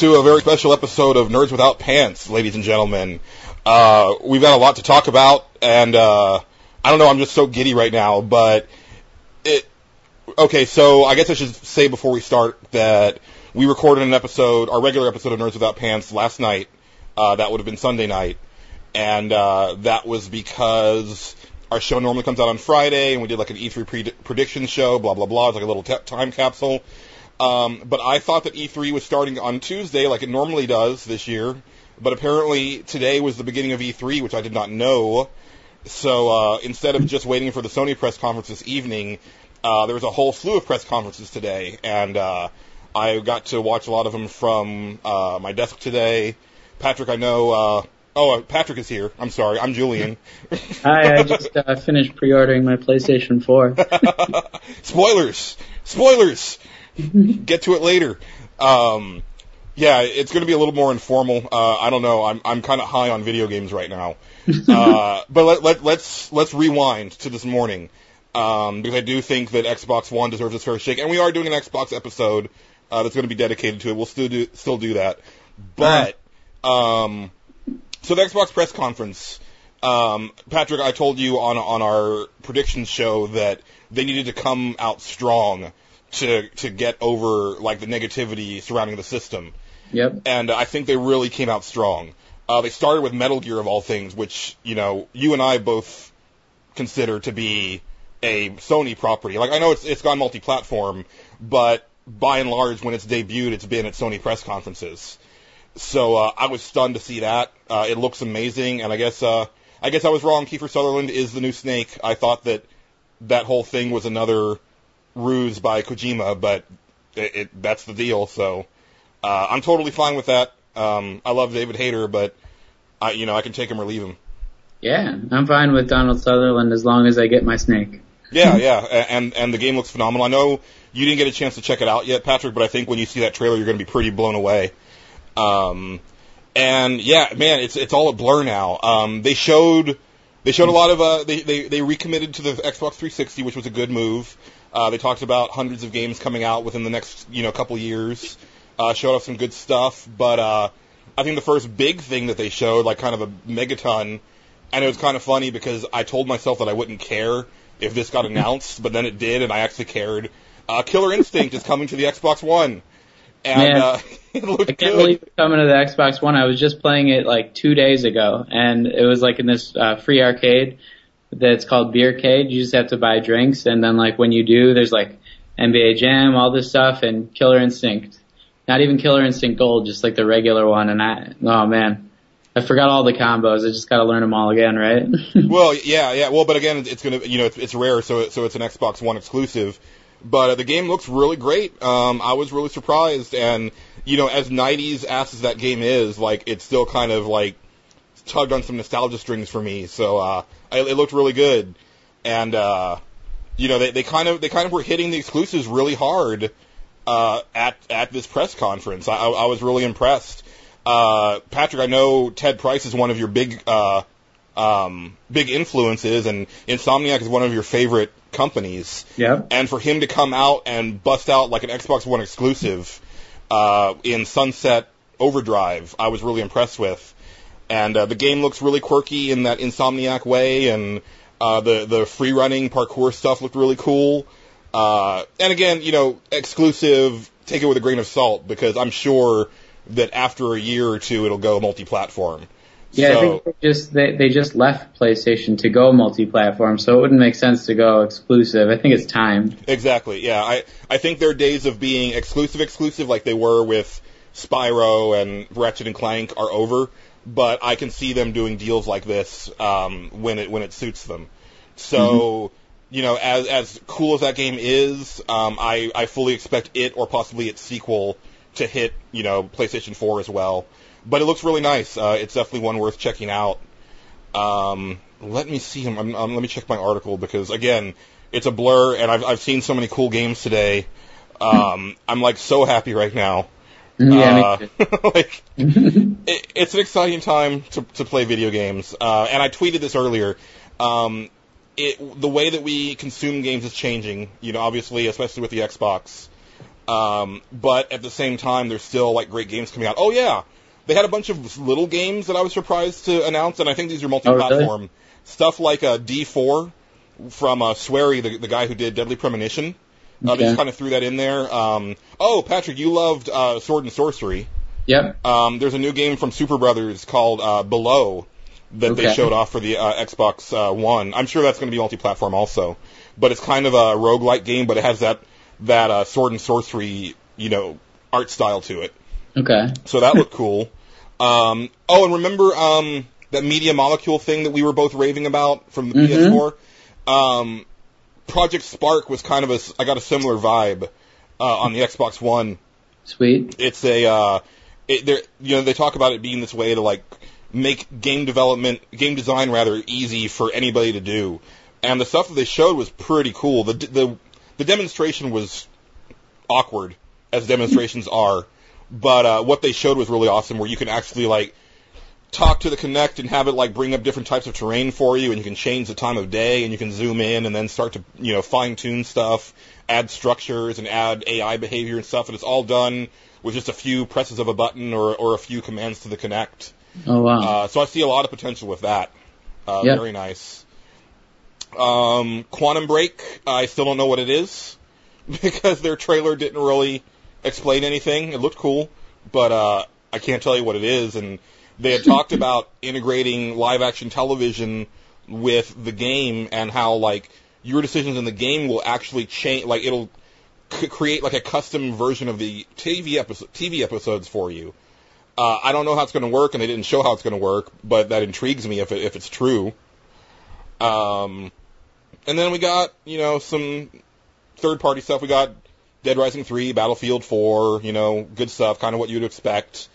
to a very special episode of Nerds Without Pants, ladies and gentlemen. Uh, we've got a lot to talk about, and uh, I don't know, I'm just so giddy right now, but it. Okay, so I guess I should say before we start that we recorded an episode, our regular episode of Nerds Without Pants, last night. Uh, that would have been Sunday night, and uh, that was because our show normally comes out on Friday, and we did like an E3 pre- prediction show, blah blah blah. It's like a little t- time capsule. Um, but I thought that E3 was starting on Tuesday, like it normally does this year. But apparently today was the beginning of E3, which I did not know. So uh, instead of just waiting for the Sony press conference this evening, uh, there was a whole slew of press conferences today, and uh, I got to watch a lot of them from uh, my desk today. Patrick, I know. Uh, oh, uh, Patrick is here. I'm sorry. I'm Julian. Hi, I just uh, finished pre-ordering my PlayStation 4. Spoilers. Spoilers. Get to it later. Um, yeah, it's going to be a little more informal. Uh, I don't know. I'm I'm kind of high on video games right now. Uh, but let, let let's let's rewind to this morning um, because I do think that Xbox One deserves its fair shake, and we are doing an Xbox episode uh, that's going to be dedicated to it. We'll still do still do that, but um, so the Xbox press conference. Um, Patrick, I told you on on our predictions show that they needed to come out strong to to get over like the negativity surrounding the system. Yep. And I think they really came out strong. Uh, they started with Metal Gear of all things, which you know you and I both consider to be a Sony property. Like I know it's it's gone multi-platform, but by and large, when it's debuted, it's been at Sony press conferences. So uh, I was stunned to see that. Uh, it looks amazing, and I guess uh, I guess I was wrong. Kiefer Sutherland is the new Snake. I thought that that whole thing was another ruse by Kojima, but it, it, that's the deal. So uh, I'm totally fine with that. Um, I love David Hayter, but I, you know, I can take him or leave him. Yeah, I'm fine with Donald Sutherland as long as I get my snake. Yeah, yeah, and and the game looks phenomenal. I know you didn't get a chance to check it out yet, Patrick, but I think when you see that trailer, you're going to be pretty blown away. Um, and yeah, man, it's it's all a blur now. Um, they showed they showed a lot of uh, they they they recommitted to the Xbox 360, which was a good move. Uh, they talked about hundreds of games coming out within the next you know couple years. Uh, showed off some good stuff, but uh, I think the first big thing that they showed, like kind of a megaton, and it was kind of funny because I told myself that I wouldn't care if this got announced, but then it did, and I actually cared. Uh, Killer Instinct is coming to the Xbox One, and Man, uh, it looked I can't good. believe it's coming to the Xbox One. I was just playing it like two days ago, and it was like in this uh, free arcade that's called Beer Cage. You just have to buy drinks, and then like when you do, there's like NBA Jam, all this stuff, and Killer Instinct. Not even Killer Instinct Gold, just like the regular one. And I, oh man, I forgot all the combos. I just got to learn them all again, right? well, yeah, yeah. Well, but again, it's gonna, you know, it's, it's rare, so so it's an Xbox One exclusive. But uh, the game looks really great. Um, I was really surprised, and you know, as '90s ass as that game is, like it's still kind of like tugged on some nostalgia strings for me. So uh, I, it looked really good, and uh, you know, they, they kind of they kind of were hitting the exclusives really hard uh, at at this press conference. I, I, I was really impressed. Uh, Patrick, I know Ted Price is one of your big uh, um, big influences, and Insomniac is one of your favorite companies. yeah. And for him to come out and bust out like an Xbox One exclusive uh, in Sunset Overdrive, I was really impressed with. And uh, the game looks really quirky in that Insomniac way, and uh, the the free running parkour stuff looked really cool. Uh, and again, you know, exclusive. Take it with a grain of salt because I'm sure that after a year or two it'll go multi-platform. Yeah, I so, think they just they, they just left PlayStation to go multi-platform, so it wouldn't make sense to go exclusive. I think it's timed. Exactly. Yeah, I I think their days of being exclusive, exclusive like they were with Spyro and Ratchet and Clank are over. But I can see them doing deals like this um, when it when it suits them. So you know, as as cool as that game is, um, I I fully expect it or possibly its sequel to hit you know PlayStation 4 as well. But it looks really nice. Uh, it's definitely one worth checking out. Um, let me see. Um, let me check my article because again, it's a blur, and I've I've seen so many cool games today. Um, I'm like so happy right now. Yeah, Uh, like it, it's an exciting time to to play video games. Uh, and I tweeted this earlier. Um, it the way that we consume games is changing. You know, obviously, especially with the Xbox. Um, but at the same time, there's still like great games coming out. Oh yeah, they had a bunch of little games that I was surprised to announce, and I think these are multi-platform. Oh, really? Stuff like D four from uh, Swery, the, the guy who did Deadly Premonition. Uh, They just kind of threw that in there. Um, oh, Patrick, you loved uh, Sword and Sworcery. Yep. Um, there's a new game from Superbrothers called uh, Below that they showed off for the uh, Xbox uh, One. I'm sure that's going to be multi-platform also, but it's kind of a roguelike game, but it has that that uh, sword and sworcery, you know, art style to it. Okay. So that looked cool. Um, oh, and remember um, that Media Molecule thing that we were both raving about from the Mhm. PS4? Um, Project Spark was kind of a I got a similar vibe uh, on the Xbox One. Sweet. it's a uh, it, they're you know they talk about it being this way to like make game development game design rather easy for anybody to do. And the stuff that they showed was pretty cool. The the the demonstration was awkward as demonstrations are. But uh, what they showed was really awesome where you can actually like talk to the Kinect and have it like bring up different types of terrain for you, and you can change the time of day, and you can zoom in and then start to you know fine tune stuff, add structures and add AI behavior and stuff, and it's all done with just a few presses of a button or or a few commands to the Kinect. Oh wow. Uh, so I see a lot of potential with that. Uh, Yep. Very nice. Um, Quantum Break, I still don't know what it is because their trailer didn't really explain anything. It looked cool, but uh, I can't tell you what it is. And they had talked about integrating live action television with the game and how like your decisions in the game will actually change. Like it'll c- create like a custom version of the TV episode, TV episodes for you. Uh, I don't know how it's going to work, and they didn't show how it's going to work, but that intrigues me if it, if it's true. Um, and then we got you know some third party stuff. We got Dead Rising three, Battlefield four, you know, good stuff, kind of what you'd expect.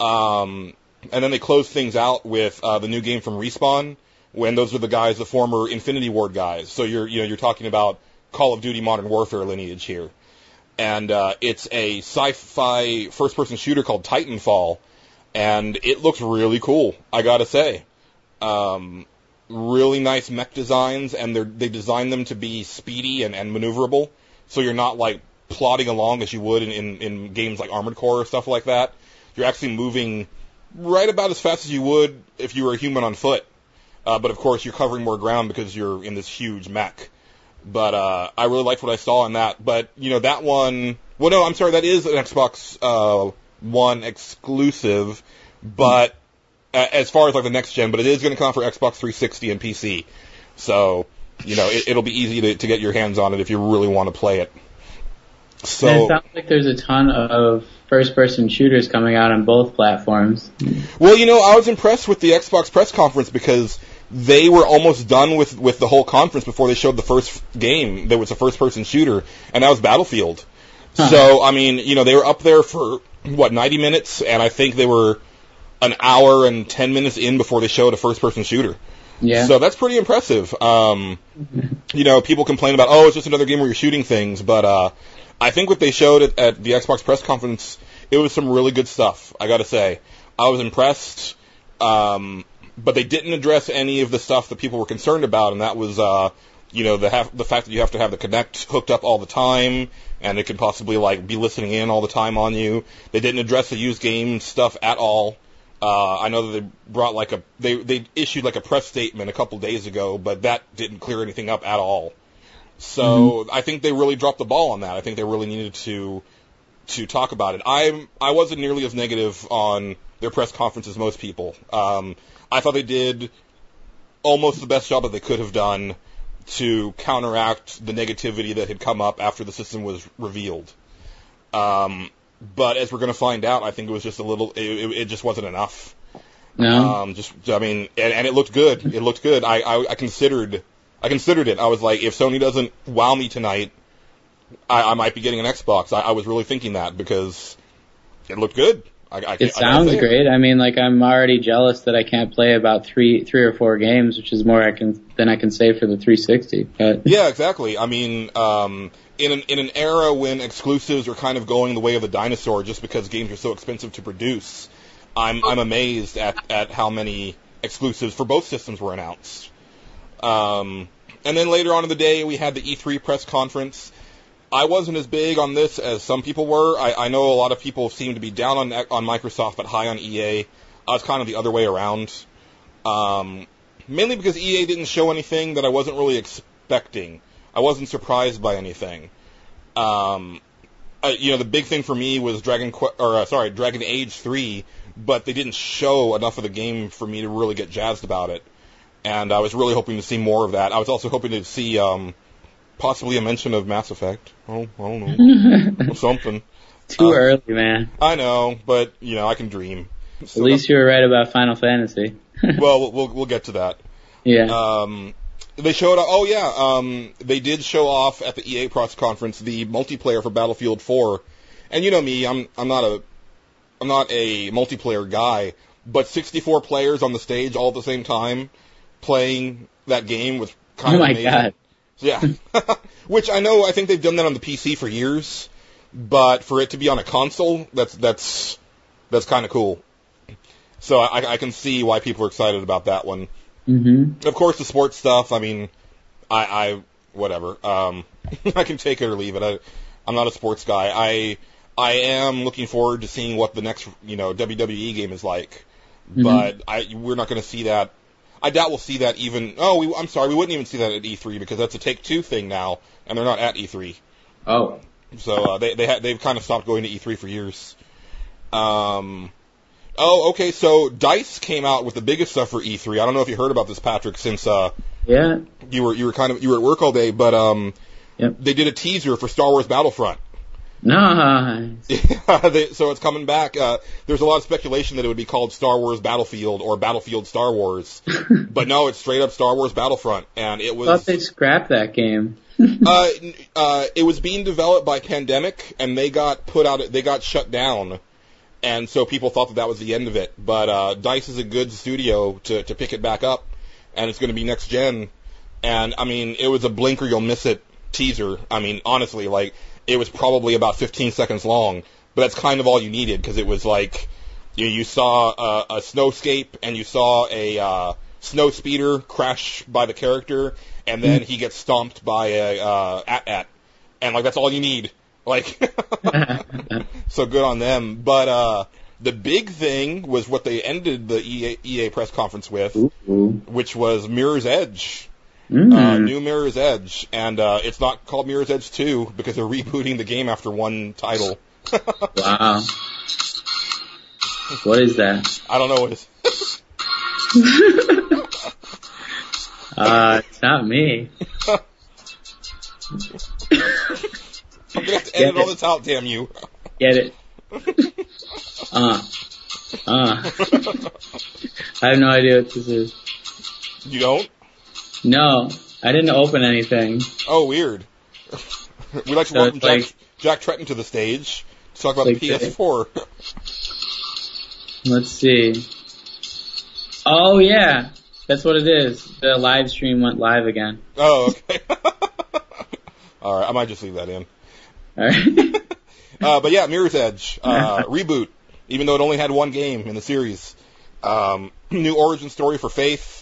Um, and then they closed things out with uh, the new game from Respawn, when those are the guys, the former Infinity Ward guys. So you're you know you're talking about Call of Duty Modern Warfare lineage here and uh, it's a sci-fi first-person shooter called Titanfall, and it looks really cool. I gotta say, um, really nice mech designs, and they they designed them to be speedy and, and maneuverable, so you're not like plodding along as you would in, in, in games like Armored Core or stuff like that. You're actually moving right about as fast as you would if you were a human on foot. Uh, but of course, you're covering more ground because you're in this huge mech. But uh, I really liked what I saw in that. But you know that one. Well, no, I'm sorry. That is an Xbox uh, One exclusive. But uh, as far as like the next gen, but it is going to come for Xbox 360 and PC. So you know it, it'll be easy to, to get your hands on it if you really want to play it. and it sounds like there's a ton of first-person shooters coming out on both platforms. Well, you know, I was impressed with the Xbox press conference because they were almost done with with the whole conference before they showed the first game that was a first person shooter, and that was Battlefield. Huh. So, I mean, you know, they were up there for what 90 minutes, and I think they were an hour and 10 minutes in before they showed a first person shooter. Yeah. So that's pretty impressive. Um, you know, people complain about, oh, it's just another game where you're shooting things, but uh, I think what they showed at, at the Xbox press conference, it was some really good stuff. I got to say, I was impressed. Um, but they didn't address any of the stuff that people were concerned about, and that was, uh, you know, the have, the fact that you have to have the Kinect hooked up all the time, and it could possibly like be listening in all the time on you. They didn't address the used game stuff at all. Uh, I know that they brought like a they they issued like a press statement a couple days ago, but that didn't clear anything up at all. So I think they really dropped the ball on that. I think they really needed to to talk about it. I I wasn't nearly as negative on their press conference as most people. Um, I thought they did almost the best job that they could have done to counteract the negativity that had come up after the system was revealed. Um, but as we're going to find out, I think it was just a little. It, it, it just wasn't enough. no. Um, just I mean, and, and it looked good. It looked good. I, I I considered I considered it. I was like, if Sony doesn't wow me tonight, I, I might be getting an Xbox. I, I was really thinking that because it looked good. I, I, It sounds say it. great. I mean, like I'm already jealous that I can't play about three, three or four games, which is more I can than I can save for the 360. But Yeah, exactly. I mean, um, in an in an era when exclusives are kind of going the way of the dinosaur, just because games are so expensive to produce, I'm I'm amazed at at how many exclusives for both systems were announced. Um, and then later on in the day, we had the EA press conference. I wasn't as big on this as some people were. I, I know a lot of people seem to be down on on Microsoft but high on EA. I was kind of the other way around. Um, mainly because EA didn't show anything that I wasn't really expecting. I wasn't surprised by anything. Um, uh, you know, the big thing for me was Dragon Qu- or uh, sorry, Dragon Age 3, but they didn't show enough of the game for me to really get jazzed about it. And I was really hoping to see more of that. I was also hoping to see um, possibly a mention of Mass Effect. Oh, I don't know, something. Too Uh, early, man. I know, but you know, I can dream. At least you were right about Final Fantasy. well, we'll we'll we'll get to that. yeah. Um, they showed. Oh yeah, um, they did show off at the EA press conference the multiplayer for Battlefield 4. And you know me, I'm I'm not a I'm not a multiplayer guy, but 64 players on the stage all at the same time playing that game with kind oh of my amazing. god. Yeah. Which I know I think they've done that on the PC for years, but for it to be on a console, that's that's that's kind of cool. So I, I can see why people are excited about that one. Mhm. Of course, the sports stuff. I mean, I, I whatever. Um, I can take it or leave it. I, I'm not a sports guy. I I am looking forward to seeing what the next you know WWE game is like, Mhm. but I we're not going to see that. I doubt we'll see that even. Oh, we, I'm sorry, we wouldn't even see that at E3 because that's a Take Two thing now, and they're not at E3. Oh. So uh, they they ha- they've kind of stopped going to E3 for years. Um, oh, okay. So Dice came out with the biggest stuff for E3. I don't know if you heard about this, Patrick, since uh, Yeah. you were you were kind of you were at work all day, but um, Yep. they did a teaser for Star Wars Battlefront. Nice. Yeah, they, so it's coming back. Uh, there's a lot of speculation that it would be called Star Wars Battlefield or Battlefield Star Wars, but no, it's straight up Star Wars Battlefront, and it was thought they scrapped that game. uh, uh, it was being developed by Pandemic, and they got put out. They got shut down, and so people thought that that was the end of it. But uh, Dice is a good studio to to pick it back up, and it's going to be next gen. And I mean, it was a blink or you'll miss it teaser. I mean, honestly, like it was probably about 15 seconds long, but that's kind of all you needed because it was like you you saw a, a snowscape and you saw a uh, snow speeder crash by the character, and then he gets stomped by a uh, AT-AT, and like that's all you need. Like, so good on them. But uh, the big thing was what they ended the EA, EA press conference with, Ooh. which was Mirror's Edge Mm. uh, new Mirror's Edge, and uh, it's not called Mirror's Edge 2 because they're rebooting the game after one title. Wow. What is that? I don't know what it's. Uh, it's not me. I'm gonna have to edit all this out, damn you. Get it? Uh. Uh. I have no idea what this is. You don't? No, I didn't open anything. Oh, weird. We'd like to So welcome Jack, like- Jack Tretton to the stage to talk about Like the the- PS4. Let's see. Oh yeah, that's what it is. The live stream went live again. oh, okay. all right, I might just leave that in. Alright. Uh, but yeah, Mirror's Edge uh, reboot, even though it only had one game in the series. Um, new origin story for Faith.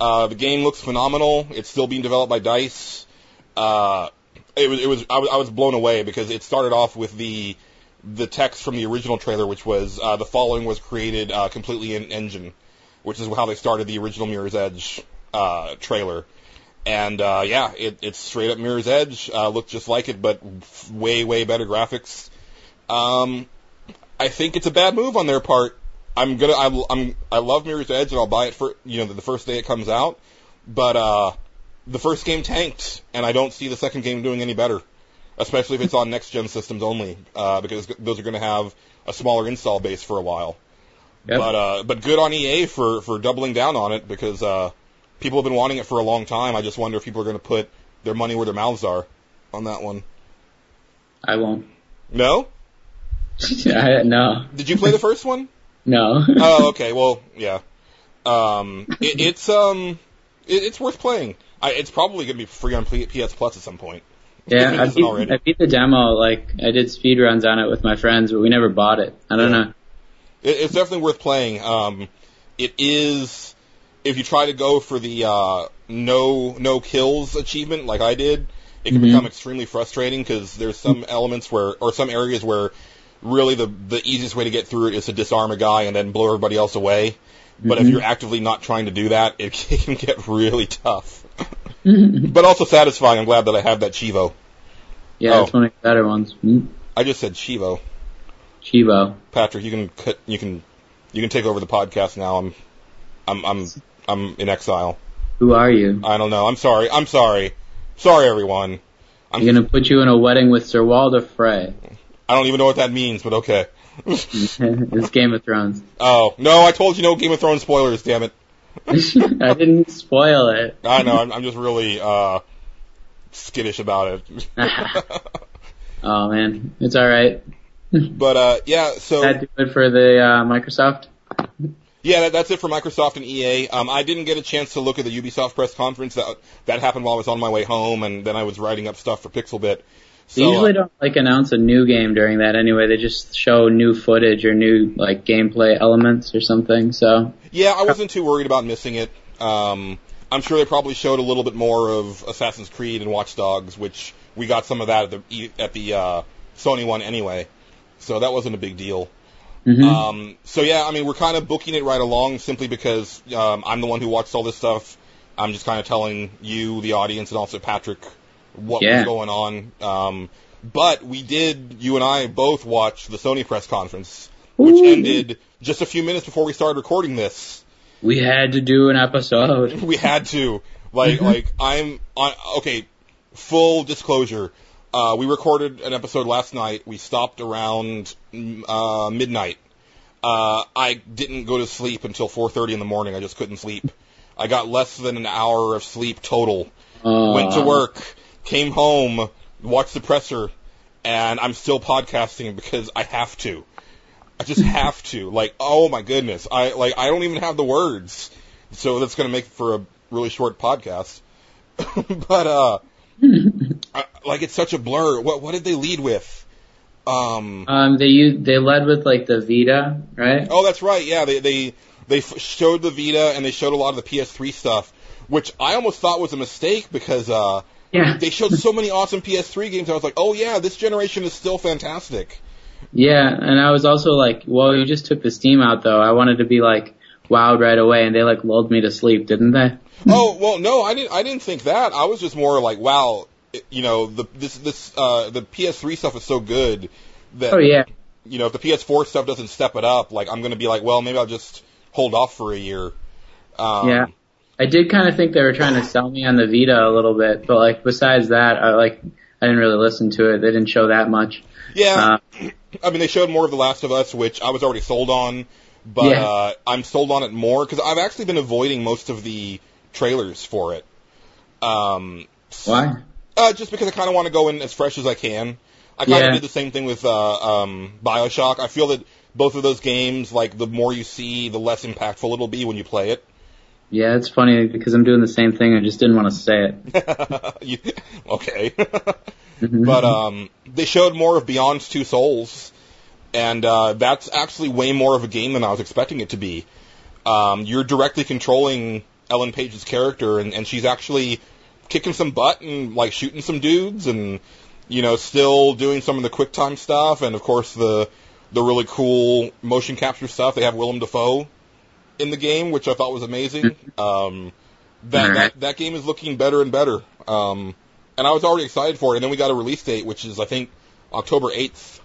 Uh, the game looks phenomenal. It's still being developed by Dice. Uh, it was, it was, I was, I was blown away because it started off with the, the text from the original trailer, which was, uh, the following was created, uh, completely in engine, which is how they started the original Mirror's Edge, uh, trailer. And, uh, yeah, it, it's straight up Mirror's Edge, uh, looked just like it, but way, way better graphics. Um, I think it's a bad move on their part. I'm gonna, I, I'm, I love Mirror's Edge and I'll buy it for, you know, the first day it comes out. But, uh, the first game tanked and I don't see the second game doing any better. Especially if it's on next gen systems only, uh, because those are gonna have a smaller install base for a while. Yep. But, uh, but good on EA for, for doubling down on it because, uh, people have been wanting it for a long time. I just wonder if people are gonna put their money where their mouths are on that one. I won't. No? I, no, Did you play the first one? No. oh, okay. Well, yeah. Um, it, it's um, it, it's worth playing. I, it's probably gonna be free on P- PS Plus at some point. yeah, I beat. I beat the demo. Like I did speed runs on it with my friends, but we never bought it. I don't Yeah. know. It, it's definitely worth playing. Um, it is if you try to go for the uh, no no kills achievement like I did, it can Mhm. become extremely frustrating because there's some elements where or some areas where really the the easiest way to get through it is to disarm a guy and then blow everybody else away. But if Mhm. you're actively not trying to do that, it can get really tough. but also satisfying. I'm glad that I have that cheevo. yeah, Oh. it's one of the better ones. Mm. I just said cheevo. cheevo. Patrick, you can cut, you can you can take over the podcast now. I'm I'm I'm I'm in exile. Who are you? I don't know. I'm sorry. I'm sorry. Sorry, everyone. I'm, I'm gonna put you in a wedding with Sir Walder Frey. I don't even know what that means, but okay. it's Game of Thrones. Oh no, I told you no Game of Thrones spoilers. Damn it. I didn't spoil it. I know. I'm, I'm just really uh skittish about it. Oh man, it's all right. but uh yeah, so That do it for the uh, Microsoft. yeah, that, that's it for Microsoft and EA. Um, I didn't get a chance to look at the Ubisoft press conference. That that happened while I was on my way home, and then I was writing up stuff for Pixelbit. They So, usually uh, don't like announce a new game during that anyway. They just show new footage or new like gameplay elements or something. So Yeah, I wasn't too worried about missing it. Um, I'm sure they probably showed a little bit more of Assassin's Creed and Watch Dogs, which we got some of that at the at the uh, Sony one anyway, so that wasn't a big deal. mhm. Um, so yeah, I mean, we're kind of booking it right along simply because um, I'm the one who watched all this stuff. I'm just kind of telling you, the audience, and also Patrick what Yeah. was going on. Um, but we did, you and I both watch the Sony press conference, which Ooh. ended just a few minutes before we started recording this. we had to do an episode. We had to. Like, like I'm on. Okay, full disclosure. Uh, we recorded an episode last night. We stopped around uh, midnight. Uh, I didn't go to sleep until 4:30 in the morning. I just couldn't sleep. I got less than an hour of sleep total. Went to work, came home, watched the presser, and I'm still podcasting because I have to. I just have to. Like, oh my goodness. I like I don't even have the words. So that's gonna make for a really short podcast. but uh I, like it's such a blur. What what did they lead with? Um Um, they used, they led with like the Vita, right? Oh, that's right. Yeah, they they they showed the Vita and they showed a lot of the PS3 stuff, which I almost thought was a mistake because uh Yeah. they showed so many awesome PS3 games. I was like, "Oh yeah, this generation is still fantastic." Yeah, and I was also like, well, you just took the steam out though. I wanted to be like wowed right away, and they like lulled me to sleep, didn't they? oh well, no, I didn't. I didn't think that. I was just more like, wow, you know, the this this uh the PS3 stuff is so good that Oh yeah, you know if the PS4 stuff doesn't step it up, like I'm gonna be like, well, maybe I'll just hold off for a year. Um, yeah. I did kind of think they were trying to sell me on the Vita a little bit, but like besides that, I like I didn't really listen to it. They didn't show that much. Yeah, Uh, I mean, they showed more of The Last of Us, which I was already sold on, but Yeah. uh, I'm sold on it more because I've actually been avoiding most of the trailers for it. Um, why? Uh, just because I kind of want to go in as fresh as I can. I kind of Yeah. did the same thing with uh, um, Bioshock. I feel that both of those games, like the more you see, the less impactful it'll be when you play it. Yeah, it's funny because I'm doing the same thing. I just didn't want to say it. you, okay. Mhm. but um, they showed more of Beyond Two Souls, and uh, that's actually way more of a game than I was expecting it to be. Um, you're directly controlling Ellen Page's character, and, and she's actually kicking some butt and like shooting some dudes, and you know, still doing some of the QuickTime stuff, and of course the the really cool motion capture stuff. They have Willem Dafoe in the game, which I thought was amazing. Um, that, Alright. that that game is looking better and better. Um, and I was already excited for it. And then we got a release date, which is I think October 8th.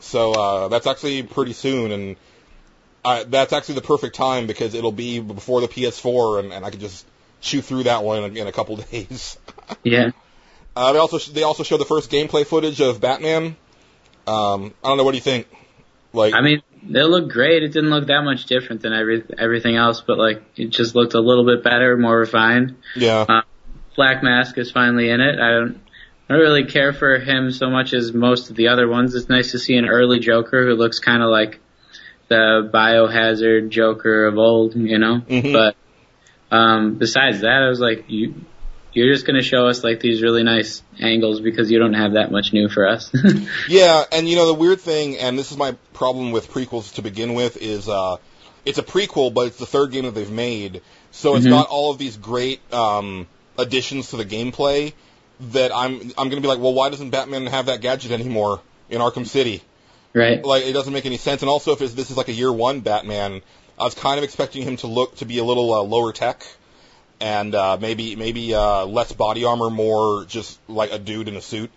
So uh, that's actually pretty soon, and I, that's actually the perfect time because it'll be before the PS4, and, and I could just chew through that one in, in a couple days. yeah. Uh, they also they also show the first gameplay footage of Batman. Um, I don't know what do you think. Like, I mean, they look great. It didn't look that much different than every everything else, but like it just looked a little bit better, more refined. yeah, Uh, Black Mask is finally in it. I don't, I don't really care for him so much as most of the other ones. It's nice to see an early Joker who looks kind of like the Biohazard Joker of old, you know. Mhm. But um, besides that, I was like, you, you're just gonna show us like these really nice angles because you don't have that much new for us. Yeah, and you know the weird thing, and this is my problem with prequels to begin with, is uh, it's a prequel, but it's the third game that they've made. So it's Mhm. got all of these great um, additions to the gameplay that I'm I'm going to be like, well, why doesn't Batman have that gadget anymore in Arkham City? Right. Like it doesn't make any sense. And also, if it's, this is like a year one Batman, I was kind of expecting him to look to be a little uh, lower tech and uh, maybe maybe uh, less body armor, more just like a dude in a suit.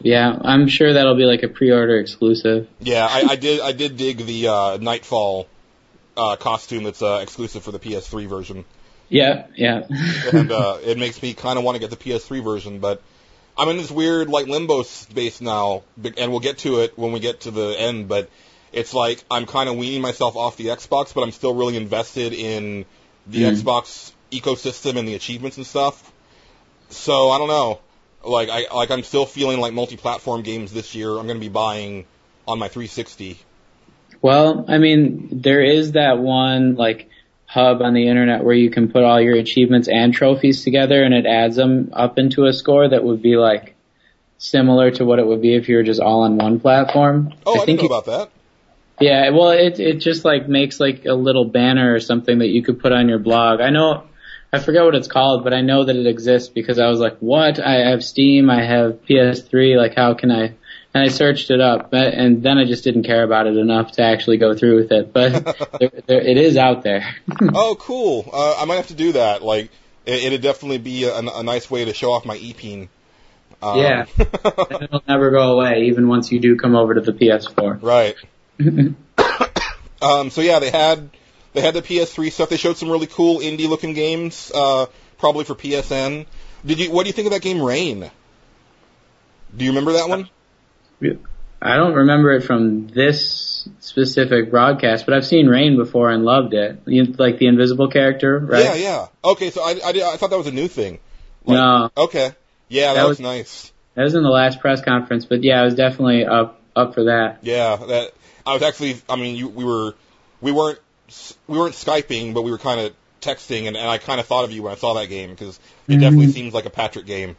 Yeah, I'm sure that'll be like a pre-order exclusive. Yeah, I, I did I did dig the uh, Knightfall uh, costume that's uh, exclusive for the PS3 version. Yeah, yeah. and uh, it makes me kind of want to get the PS3 version. But I'm in this weird like limbo space now, and we'll get to it when we get to the end. But it's like I'm kind of weaning myself off the Xbox, but I'm still really invested in the Mm. Xbox ecosystem and the achievements and stuff. So I don't know. Like I like I'm still feeling like multi-platform games this year. I'm going to be buying on my 360. Well, I mean, there is that one like hub on the internet where you can put all your achievements and trophies together and it adds them up into a score that would be like similar to what it would be if you were just all on one platform. Oh, I, think know it- about that. Yeah, well, it it just like makes like a little banner or something that you could put on your blog. I know, I forget what it's called, but I know that it exists because I was like, what? I have Steam, I have PS3, like how can I? And I searched it up, but- and then I just didn't care about it enough to actually go through with it. But there, there, it is out there. Oh, cool. Uh, I might have to do that. Like, it, it'd definitely be a, a nice way to show off my EPing. Um, Yeah. It'll never go away, even once you do come over to the PS4. right. Um, so yeah, they had they had the PS3 stuff. They showed some really cool indie looking games, uh, probably for PSN. Did you? What do you think of that game, Rain? Do you remember that one? I don't remember it from this specific broadcast, but I've seen Rain before and loved it. You, like the invisible character, right? Yeah, yeah. Okay, so I, I, I thought that was a new thing. Like- No, Okay. Yeah, that, That was, was- nice. that was in the last press conference, but yeah, I was definitely up up for that. Yeah, that I was actually. I mean, you, we were we weren't we weren't skyping, but we were kind of texting, and, and I kind of thought of you when I saw that game because it Mhm. definitely seems like a Patrick game.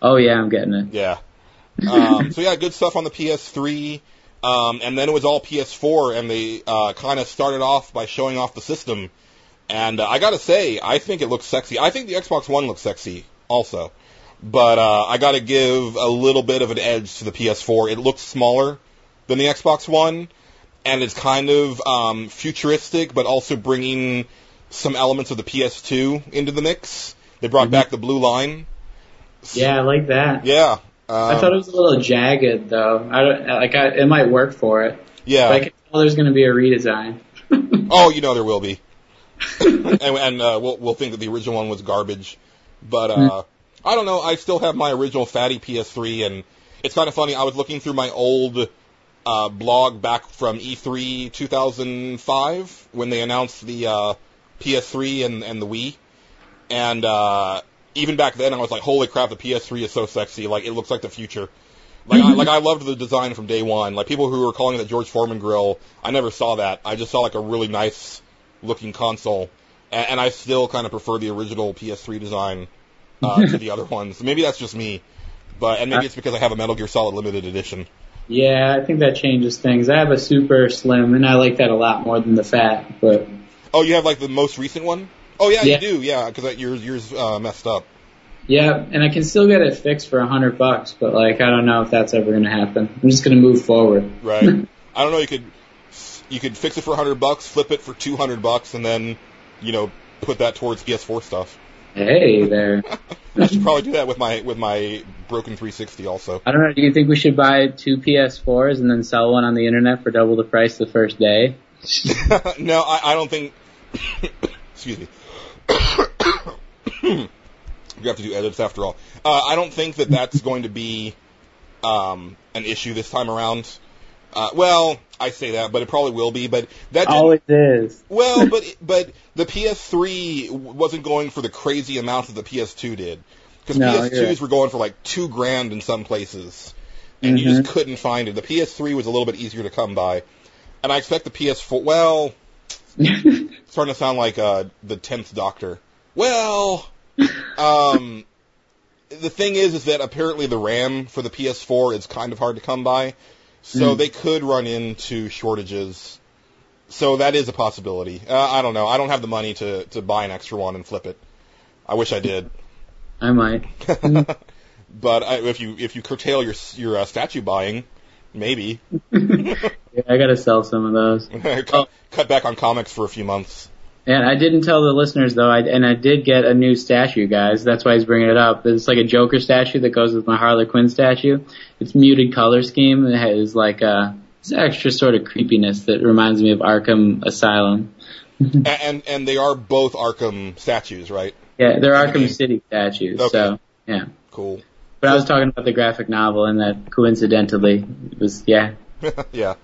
Oh yeah, I'm getting it. Yeah. Um, so yeah, good stuff on the PS3. Um, and then it was all PS4, and they uh, kind of started off by showing off the system. And uh, I gotta say, I think it looks sexy. I think the Xbox One looks sexy also. But uh, I gotta give a little bit of an edge to the PS4. It looks smaller than the Xbox One, and it's kind of um, futuristic, but also bringing some elements of the PS2 into the mix. They brought Mhm. back the blue line. Yeah, I like that. Yeah. Um, I thought it was a little jagged though. I don't like. I, it might work for it. yeah. But I can tell there's going to be a redesign. Oh, you know there will be, and, and uh, we'll we'll think that the original one was garbage. But uh, I don't know. I still have my original fatty PS3, and it's kind of funny. I was looking through my old uh, blog back from E E3 2005 when they announced the uh, PS3 and and the Wii, and uh, even back then I was like, holy crap, the PS3 is so sexy. Like it looks like the future. Like I, like I loved the design from day one. Like people who were calling it the George Foreman grill, I never saw that. I just saw like a really nice looking console, and, and I still kind of prefer the original PS3 design uh, to the other ones. Maybe that's just me, but and maybe it's because I have a Metal Gear Solid limited edition. Yeah, I think that changes things. I have a super slim, and I like that a lot more than the fat. But Oh, you have like the most recent one? Oh yeah, Yeah. you do. Yeah, because yours yours uh, messed up. yeah, and I can still get it fixed for a hundred bucks. But like, I don't know if that's ever going to happen. I'm just going to move forward. Right. I don't know. You could you could fix it for a hundred bucks, flip it for two hundred bucks, and then you know put that towards PS4 stuff. Hey there. I should probably do that with my with my broken 360 also. I don't know. Do you think we should buy two PS4s and then sell one on the internet for double the price the first day? no, I, I don't think. excuse me. you have to do edits after all. Uh, I don't think that that's going to be um, an issue this time around. Uh, well, I say that, but it probably will be. But that Always is. well, but but the PS3 wasn't going for the crazy amount that the PS2 did, because No, PS2s you're right. were going for like two grand in some places, and you Mhm. just couldn't find it. The PS3 was a little bit easier to come by, and I expect the PS4. Well, starting to sound like uh, the tenth Doctor. Well, um, the thing is, is that apparently the RAM for the PS4 is kind of hard to come by, so Mm. they could run into shortages so that is a possibility. Uh, I don't know. I don't have the money to to buy an extra one and flip it. I wish I did. I might. but I, if you if you curtail your your uh, statue buying, maybe Yeah, I gotta sell some of those. cut, cut back on comics for a few months. And I didn't tell the listeners though, I, and I did get a new statue, guys. That's why he's bringing it up. It's like a Joker statue that goes with my Harley Quinn statue. It's muted color scheme. It has like a this extra sort of creepiness that reminds me of Arkham Asylum. and, and they are both Arkham statues, right? Yeah, they're Arkham Okay. City statues. Okay. So yeah. Cool. But I was talking about the graphic novel, and that coincidentally it was yeah. yeah.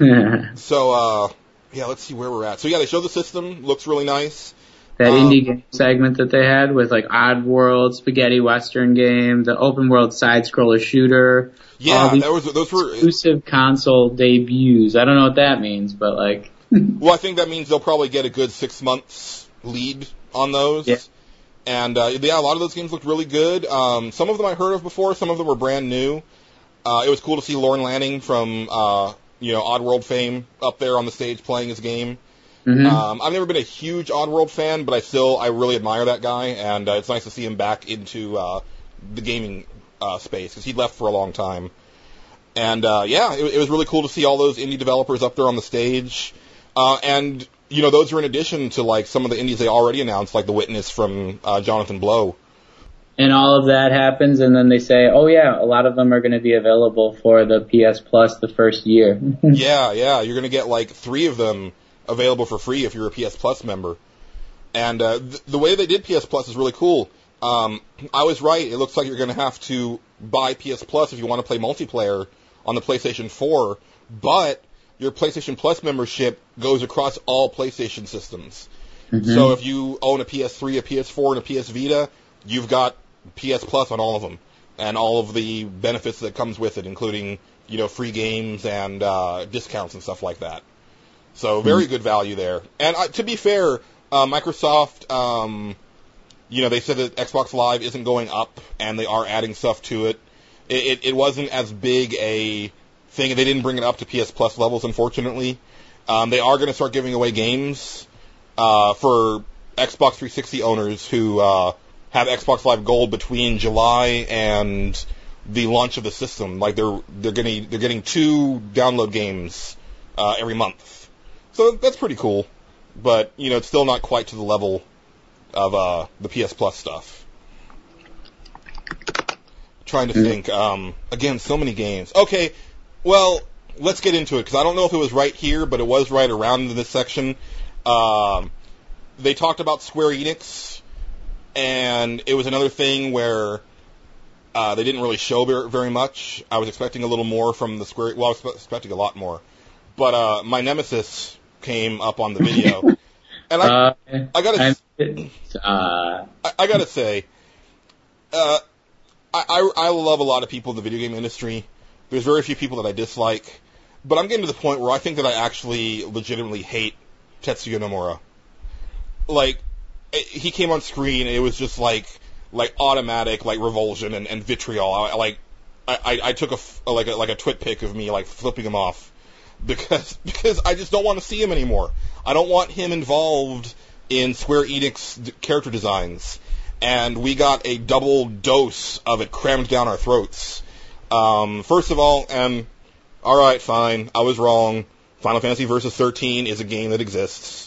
So uh, yeah, let's see where we're at. So yeah, they show the system. Looks really nice. Um, indie game segment that they had with like Oddworld, Spaghetti Western game, the open world side scroller shooter, Yeah, that was those were. exclusive console debuts. I don't know what that means, but like Well, I think that means they'll probably get a good six months lead on those. Yeah. And uh, yeah, a lot of those games looked really good. Um, some of them I heard of before. Some of them were brand new. Uh, it was cool to see Lorne Lanning from uh, you know Oddworld fame up there on the stage playing his game. mhm. Um, I've never been a huge Oddworld fan, but I still I really admire that guy, and uh, it's nice to see him back into uh, the gaming uh, space because he left for a long time. And uh, yeah, it, it was really cool to see all those indie developers up there on the stage, uh, and you know those are in addition to like some of the indies they already announced, like The Witness from uh, Jonathan Blow. And all of that happens, and then they say, oh yeah, a lot of them are going to be available for the PS Plus the first year. yeah, yeah, you're gonna get like three of them available for free if you're a PS Plus member. And uh, th- the way they did PS Plus is really cool. Um, I was right. It looks like you're gonna have to buy PS Plus if you want to play multiplayer on the PlayStation 4, but your PlayStation Plus membership goes across all PlayStation systems. So if you own a PS3, a PS4, and a PS Vita, you've got PS Plus on all of them, and all of the benefits that comes with it, including you know free games and uh, discounts and stuff like that. So very good value there. And uh, to be fair, uh, Microsoft, um, you know, they said that Xbox Live isn't going up, and they are adding stuff to it. It, it, it wasn't as big a thing. They didn't bring it up to PS Plus levels, unfortunately. Um, they are going to start giving away games uh, for Xbox 360 owners who uh, have Xbox Live Gold between July and the launch of the system. Like they're they're getting they're getting two download games uh, every month, so that's pretty cool. But you know, it's still not quite to the level of uh, the PS Plus stuff. Trying to think. Um, again, so many games. Okay, well, let's get into it because I don't know if it was right here, but it was right around in this section. Um, they talked about Square Enix, and it was another thing where uh, they didn't really show ver- very much. I was expecting a little more from the Square. Well, I was expecting a lot more, but uh, my Nemesis came up on the video, and I, uh, I gotta, uh, I, I gotta say, uh, I, I I love a lot of people in the video game industry. There's very few people that I dislike, but I'm getting to the point where I think that I actually legitimately hate Tetsuya Nomura. Like, he came on screen, and it was just like like automatic like revulsion and, and vitriol. I, like I, I, took a f- like a like a twit pic of me like flipping him off because because I just don't want to see him anymore. I don't want him involved in Square Enix character designs, and we got a double dose of it crammed down our throats. Um, first of all, and all right, fine, I was wrong. Final Fantasy Versus 13 is a game that exists,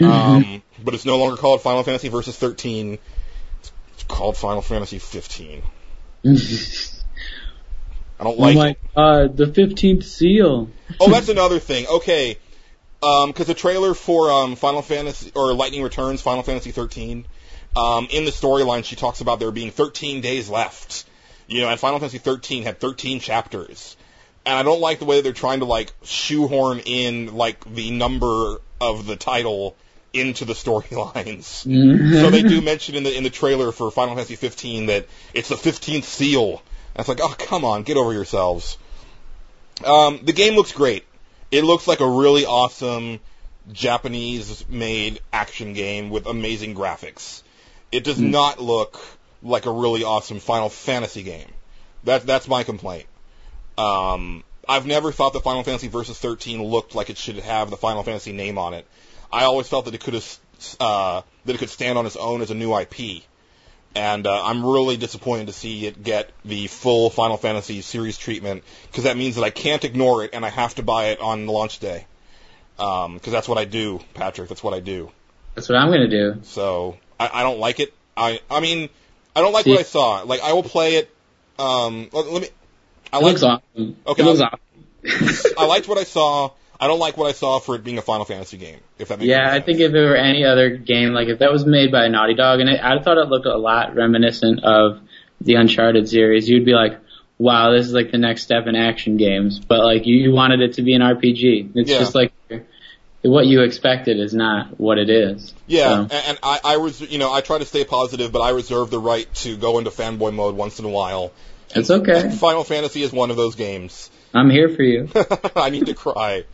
um, but it's no longer called Final Fantasy Versus 13. It's called Final Fantasy 15. I don't oh like my it. god, the 15th seal. Oh, that's another thing. Okay, because the trailer for um, Final Fantasy or Lightning Returns, Final Fantasy 13, um, in the storyline, she talks about there being 13 days left. You know, and Final Fantasy 13 had 13 chapters, and I don't like the way that they're trying to like shoehorn in like the number of the title into the storylines. so they do mention in the in the trailer for Final Fantasy 15 that it's the 15th seal. And it's like, oh come on, get over yourselves. Um, the game looks great. It looks like a really awesome Japanese-made action game with amazing graphics. It does not look like a really awesome Final Fantasy game. That that's my complaint. Um, I've never thought that Final Fantasy Versus 13 looked like it should have the Final Fantasy name on it. I always felt that it could have uh, that it could stand on its own as a new IP. And uh, I'm really disappointed to see it get the full Final Fantasy series treatment because that means that I can't ignore it and I have to buy it on launch day. Because um, that's what I do, Patrick. That's what I do. That's what I'm gonna do. So I, I don't like it. I I mean I don't like see, what I saw. Like I will play it. Um, let, let me. I it looks awesome. Okay. It looks awesome. I liked what I saw. I don't like what I saw for it being a Final Fantasy game. If that makes yeah, I think if it were any other game, like if that was made by Naughty Dog, and it, I thought it looked a lot reminiscent of the Uncharted series, you'd be like, "Wow, this is like the next step in action games." But like you, you wanted it to be an RPG. It's yeah. just like what you expected is not what it is. Yeah, so. and, and I, I was, you know, I try to stay positive, but I reserve the right to go into fanboy mode once in a while. It's okay. Final Fantasy is one of those games. I'm here for you. I need to cry.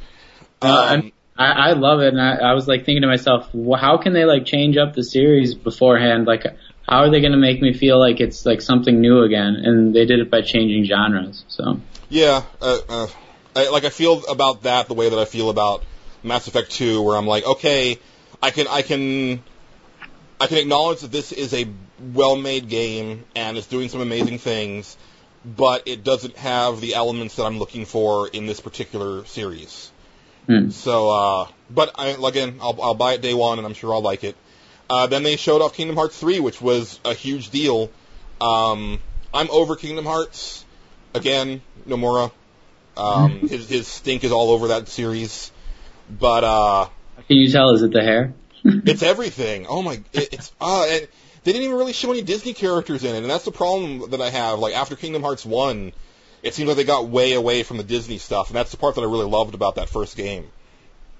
Uh, um, I, I love it, and I, I was like thinking to myself, well, how can they like change up the series beforehand? Like, how are they going to make me feel like it's like something new again? And they did it by changing genres. So yeah, uh, uh, I, like I feel about that the way that I feel about Mass Effect 2, where I'm like, okay, I can I can I can acknowledge that this is a well-made game and it's doing some amazing things, but it doesn't have the elements that I'm looking for in this particular series. Hmm. So, uh, but I, again, I'll, I'll buy it day one, and I'm sure I'll like it. Uh, then they showed off Kingdom Hearts 3, which was a huge deal. Um, I'm over Kingdom Hearts. Again, Nomura. Um, his, his stink is all over that series. But, uh. Can you tell? Is it the hair? it's everything. Oh my, it, it's, uh, and they didn't even really show any Disney characters in it, and that's the problem that I have. Like, after Kingdom Hearts 1, it seems like they got way away from the Disney stuff, and that's the part that I really loved about that first game.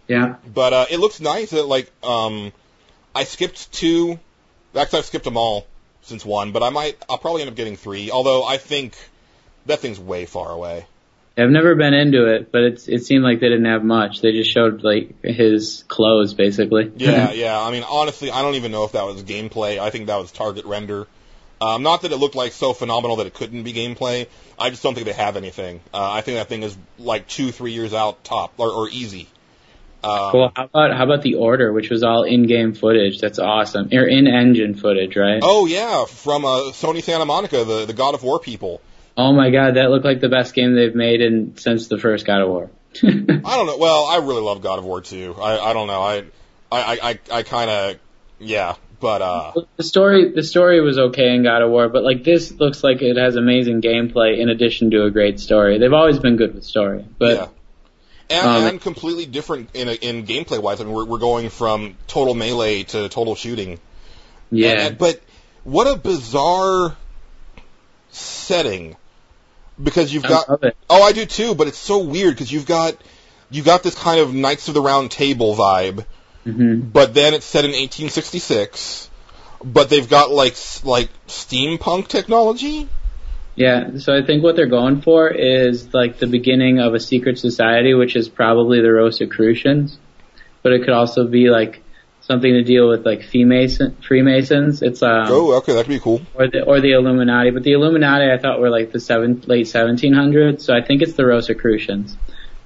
Yeah. But uh, it looks nice. That like um, I skipped two. Actually, I've skipped them all since one, but I might. I'll probably end up getting three. Although I think that thing's way far away. I've never been into it, but it's it seemed like they didn't have much. They just showed like his clothes, basically. Yeah, yeah. I mean, honestly, I don't even know if that was gameplay. I think that was target render. Um, not that it looked like so phenomenal that it couldn't be gameplay. I just don't think they have anything. Uh, I think that thing is like two, three years out top or, or easy. Um, cool. How about how about the order, which was all in-game footage? That's awesome. Or in-engine footage, right? Oh yeah, from uh, Sony Santa Monica, the the God of War people. Oh my God, that looked like the best game they've made in since the first God of War. I don't know. Well, I really love God of War too. I I don't know. I I I I kind of yeah. But uh, the story the story was okay in God of War, but like this looks like it has amazing gameplay in addition to a great story. They've always been good with story, but yeah. and, um, and completely different in a, in gameplay wise. I mean, we're we're going from total melee to total shooting. Yeah, and, and, but what a bizarre setting because you've got oh I do too, but it's so weird because you've got you got this kind of Knights of the Round Table vibe Mm-hmm. But then it's set in 1866. But they've got like like steampunk technology. Yeah, so I think what they're going for is like the beginning of a secret society, which is probably the Rosicrucians, but it could also be like something to deal with like Freemason, Freemasons. It's um, oh, okay, that'd be cool. Or the or the Illuminati, but the Illuminati I thought were like the seven late 1700s, so I think it's the Rosicrucians.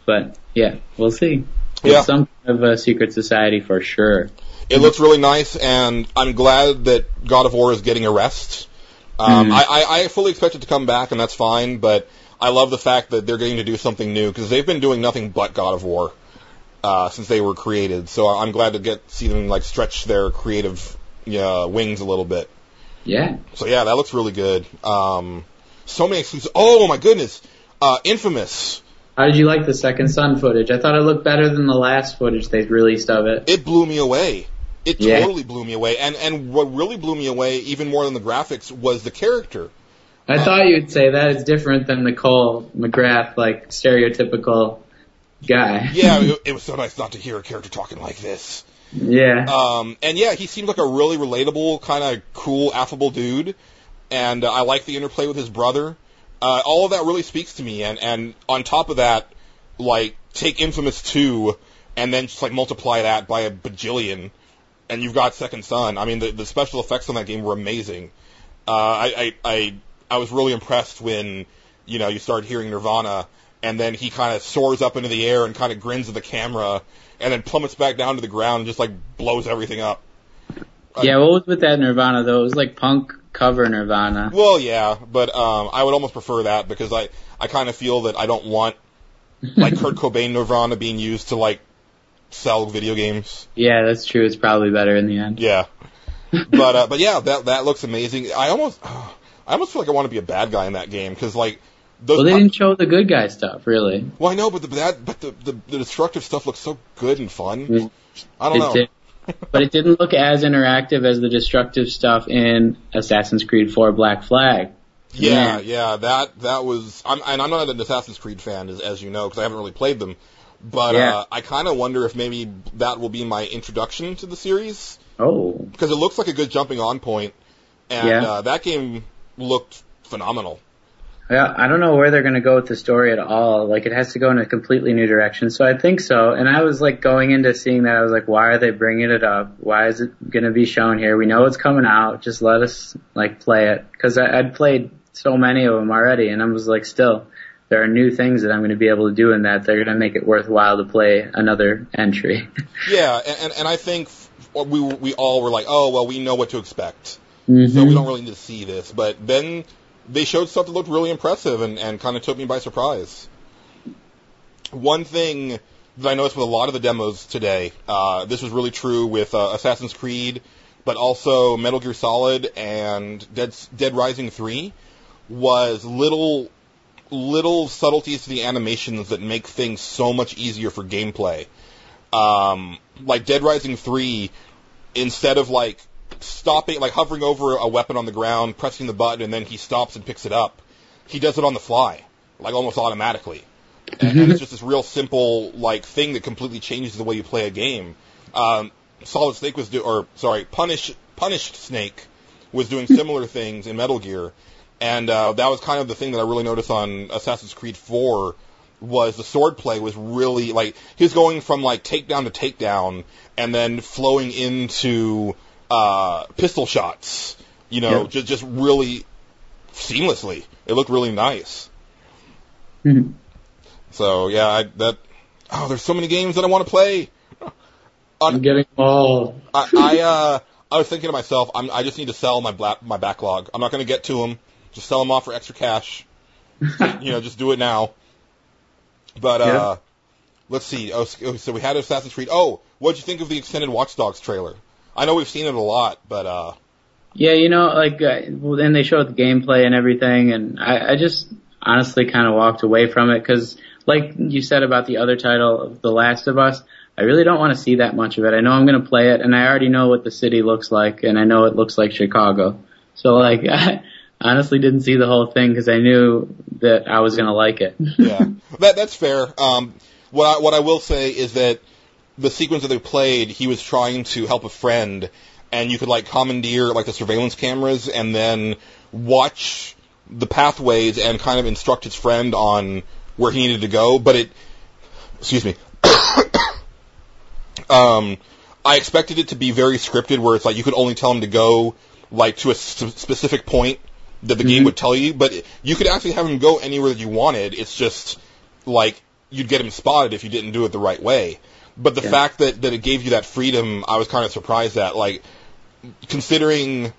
But yeah, we'll see. It's yeah. some kind of a secret society for sure. It looks really nice, and I'm glad that God of War is getting a rest. Um, mm. I, I, I fully expect it to come back, and that's fine, but I love the fact that they're getting to do something new, because they've been doing nothing but God of War. Uh, since they were created, so I'm glad to get see them like stretch their creative uh, wings a little bit. Yeah. So yeah, that looks really good. Um, so many exclusives. Oh my goodness, uh, Infamous. How did you like the Second Son footage? I thought it looked better than the last footage they released of it. It blew me away. It yeah. totally blew me away. And and what really blew me away, even more than the graphics, was the character. I thought you'd say that is different than Nicole MacGrath, like stereotypical guy. yeah, it, it was so nice not to hear a character talking like this. Yeah. Um, and yeah, he seemed like a really relatable, kind of cool, affable dude. And uh, I like the interplay with his brother. Uh, all of that really speaks to me, and and on top of that, like take Infamous two, and then just like multiply that by a bajillion, and you've got Second Son. I mean, the the special effects on that game were amazing. Uh, I, I I I was really impressed when you know you started hearing Nirvana, and then he kind of soars up into the air and kind of grins at the camera, and then plummets back down to the ground and just like blows everything up. Yeah, what was with that Nirvana though? It was like punk cover Nirvana. Well, yeah, but um, I would almost prefer that because I I kind of feel that I don't want like Kurt Cobain Nirvana being used to like sell video games. Yeah, that's true. It's probably better in the end. Yeah, but uh, but yeah, that that looks amazing. I almost I almost feel like I want to be a bad guy in that game because like those. Well, they didn't show the good guy stuff, really. well, I know, but the that but the, the the destructive stuff looks so good and fun. Mm. I don't know. did. But it didn't look as interactive as the destructive stuff in Assassin's Creed 4 Black Flag. Yeah, Yeah. yeah, that that was. I'm and I'm not an Assassin's Creed fan, as, as you know, because I haven't really played them. But Yeah. uh, I kind of wonder if maybe that will be my introduction to the series Oh, because it looks like a good jumping on point, and Yeah. uh, that game looked phenomenal. Yeah, I don't know where they're going to go with the story at all. Like, it has to go in a completely new direction. So I think so. And I was like going into seeing that, I was like, why are they bringing it up? Why is it going to be shown here? We know it's coming out. Just let us like play it. Cause I, I'd played so many of them already and I was like, still, there are new things that I'm going to be able to do in that. They're going to make it worthwhile to play another entry. Yeah, and and, and I think we we all were like, oh well, we know what to expect, Mhm. so we don't really need to see this. But then they showed stuff that looked really impressive and, and kind of took me by surprise. One thing that I noticed with a lot of the demos today, uh, this was really true with uh, Assassin's Creed, but also Metal Gear Solid and Dead Dead Rising 3, was little little subtleties to the animations that make things so much easier for gameplay. Um, like Dead Rising 3, instead of like stopping, like hovering over a weapon on the ground, pressing the button, and then he stops and picks it up, he does it on the fly, like almost automatically. And, and it's just this real simple like thing that completely changes the way you play a game. Um, Solid Snake was do, or sorry, Punish Punished Snake was doing similar things in Metal Gear, and uh, that was kind of the thing that I really noticed on Assassin's Creed 4 was the sword play was really like he was going from like takedown to takedown and then flowing into uh, pistol shots. You know, Yeah. just just really seamlessly. It looked really nice. Mhm. So yeah, I, that oh, there's so many games that I want to play. I'm getting old. I, I uh I was thinking to myself, I'm I just need to sell my black my backlog. I'm not going to get to them. Just sell them off for extra cash. you know, just do it now. But uh Yeah. let's see. Oh, so so we had Assassin's Creed. Oh, what'd you think of the extended Watch Dogs trailer? I know we've seen it a lot, but uh Yeah, you know, like, uh, well, then they showed the gameplay and everything, and I, I just honestly kind of walked away from it because, like you said about the other title of The Last of Us, I really don't want to see that much of it. I know I'm going to play it, and I already know what the city looks like, and I know it looks like Chicago. So, like, I honestly didn't see the whole thing because I knew that I was going to like it. yeah, that that's fair. Um, what I, what I will say is that the sequence that they played, he was trying to help a friend, and you could like commandeer like the surveillance cameras and then watch the pathways and kind of instruct his friend on where he needed to go. But it, excuse me. um, I expected it to be very scripted, where it's like you could only tell him to go like to a s- specific point that the game Mhm. would tell you, but you could actually have him go anywhere that you wanted. It's just like you'd get him spotted if you didn't do it the right way. But the Yeah. fact that that it gave you that freedom, I was kind of surprised at. Like considering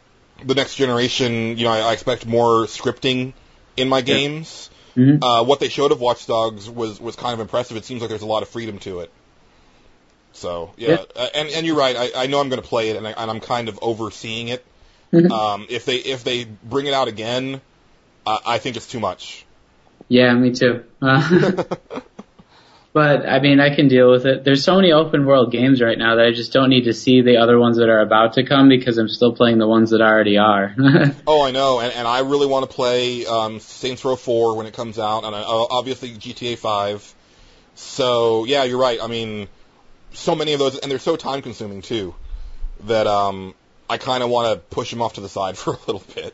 the next generation, you know, I, I expect more scripting in my games. Mhm. Uh, what they showed of Watch Dogs was was kind of impressive. It seems like there's a lot of freedom to it. So yeah, Yeah. Uh, and and you're right. I, I know I'm going to play it, and, I, and I'm kind of overseeing it. Mhm. Um, if they if they bring it out again, uh, I think it's too much. Yeah, me too. Uh, but I mean, I can deal with it. There's so many open world games right now that I just don't need to see the other ones that are about to come because I'm still playing the ones that already are. Oh, I know, and, and I really want to play um, Saints Row 4 when it comes out, and uh, obviously GTA 5. So yeah, you're right. I mean, so many of those, and they're so time consuming too, that um, I kind of want to push them off to the side for a little bit.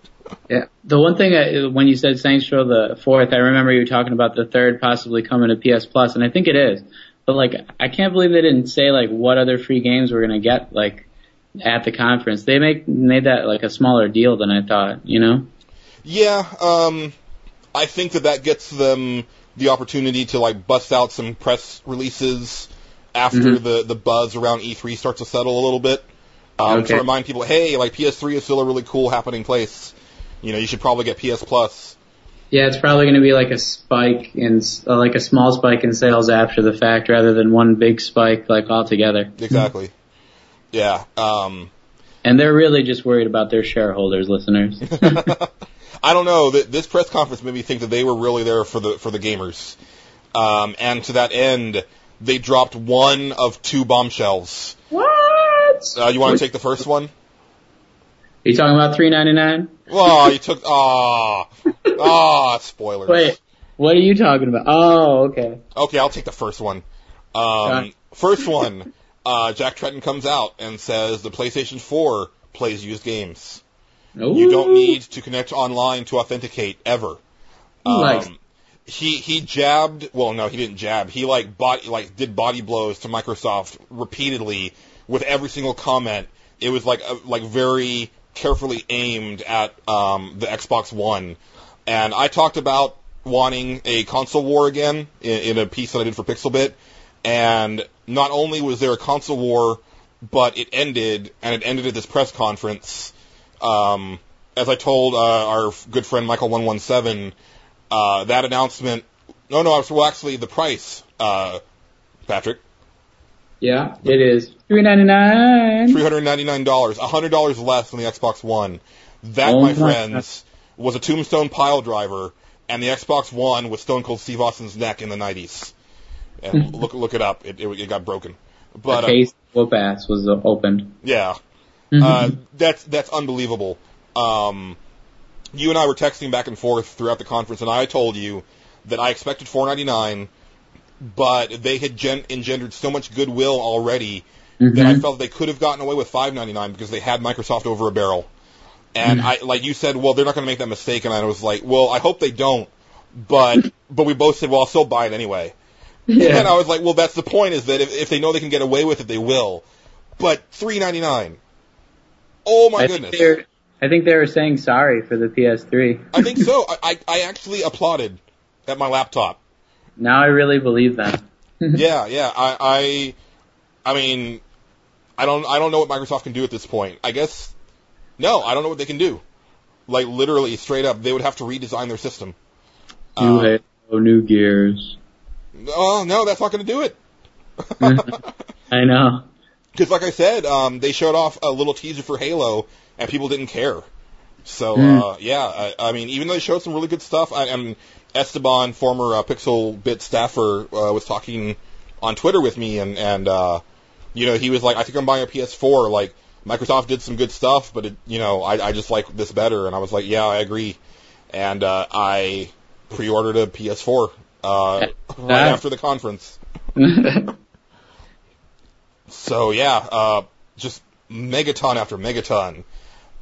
yeah. The one thing I, when you said Saints Row the fourth, I remember you talking about the third possibly coming to PS Plus, and I think it is. But like, I can't believe they didn't say like what other free games we're gonna get like at the conference. They make made that like a smaller deal than I thought. You know? Yeah, um, I think that that gets them the opportunity to like bust out some press releases after Mhm. the the buzz around E3 starts to settle a little bit. Um, Okay. To remind people, hey, like PS3 is still a really cool happening place. You know, you should probably get PS Plus. Yeah, it's probably going to be like a spike in, uh, like a small spike in sales after the fact, rather than one big spike like altogether. Exactly. Yeah. Um, And they're really just worried about their shareholders, listeners. I don't know. Th- This press conference made me think that they were really there for the for the gamers. Um, and to that end, they dropped one of two bombshells. what? Uh, you want to take the first one? Are you talking about three ninety nine? Oh, you took. Ah, ah, spoilers. Wait, what are you talking about? Oh, okay. Okay, I'll take the first one. Um, first one, uh, Jack Tretton comes out and says the PlayStation 4 plays used games. You don't need to connect online to authenticate ever. Um, Nice. He he jabbed. Well, no, he didn't jab. He like body like did body blows to Microsoft repeatedly with every single comment. It was like a, like very carefully aimed at um, the Xbox One. And I talked about wanting a console war again in, in a piece that I did for Pixelbit. And not only was there a console war, but it ended, and it ended at this press conference. Um, as I told uh, our good friend Michael One One Seven, uh, that announcement. No, no, well, actually, the price, uh, Patrick, Yeah, it is three ninety nine. three hundred ninety nine dollars, hundred dollars less than the Xbox One. That, Oh my my friends, was a Tombstone pile driver, and the Xbox One with Stone Cold Steve Austin's neck in the nineties. And look look it up. It, it, it got broken. But a uh, case of whoop ass was uh, opened. yeah, Mm-hmm. Uh, that's that's unbelievable. Um, you and I were texting back and forth throughout the conference, and I told you that I expected 4.99, but they had gen- engendered so much goodwill already that I felt they could have gotten away with 5.99 because they had Microsoft over a barrel. And Mhm. I, like you said, well, they're not going to make that mistake, and I was like, well, I hope they don't. But but we both said, well, I'll still buy it anyway. And I was like, well, that's the point is that if, if they know they can get away with it, they will. But 3.99. Oh my I goodness. think I think they were saying sorry for the PS3. I think so. I, I, I actually applauded at my laptop. Now I really believe them. yeah, yeah. I, I, I mean, I don't, I don't know what Microsoft can do at this point. I guess, no, I don't know what they can do. Like literally, straight up, they would have to redesign their system. New Um, Halo, new Gears. oh no, that's not going to do it. I know. Because, like I said, um, they showed off a little teaser for Halo, and people didn't care. So, Mm. uh, yeah, I, I mean, even though they showed some really good stuff, I, and Esteban, former uh, Pixel Bit staffer, uh, was talking on Twitter with me, and and uh, you know, he was like, "I think I'm buying a PS4." Like, Microsoft did some good stuff, but it, you know, I, I just like this better, and I was like, "Yeah, I agree," and uh, I pre-ordered a PS4 uh, right after the conference. So yeah, uh, just megaton after megaton,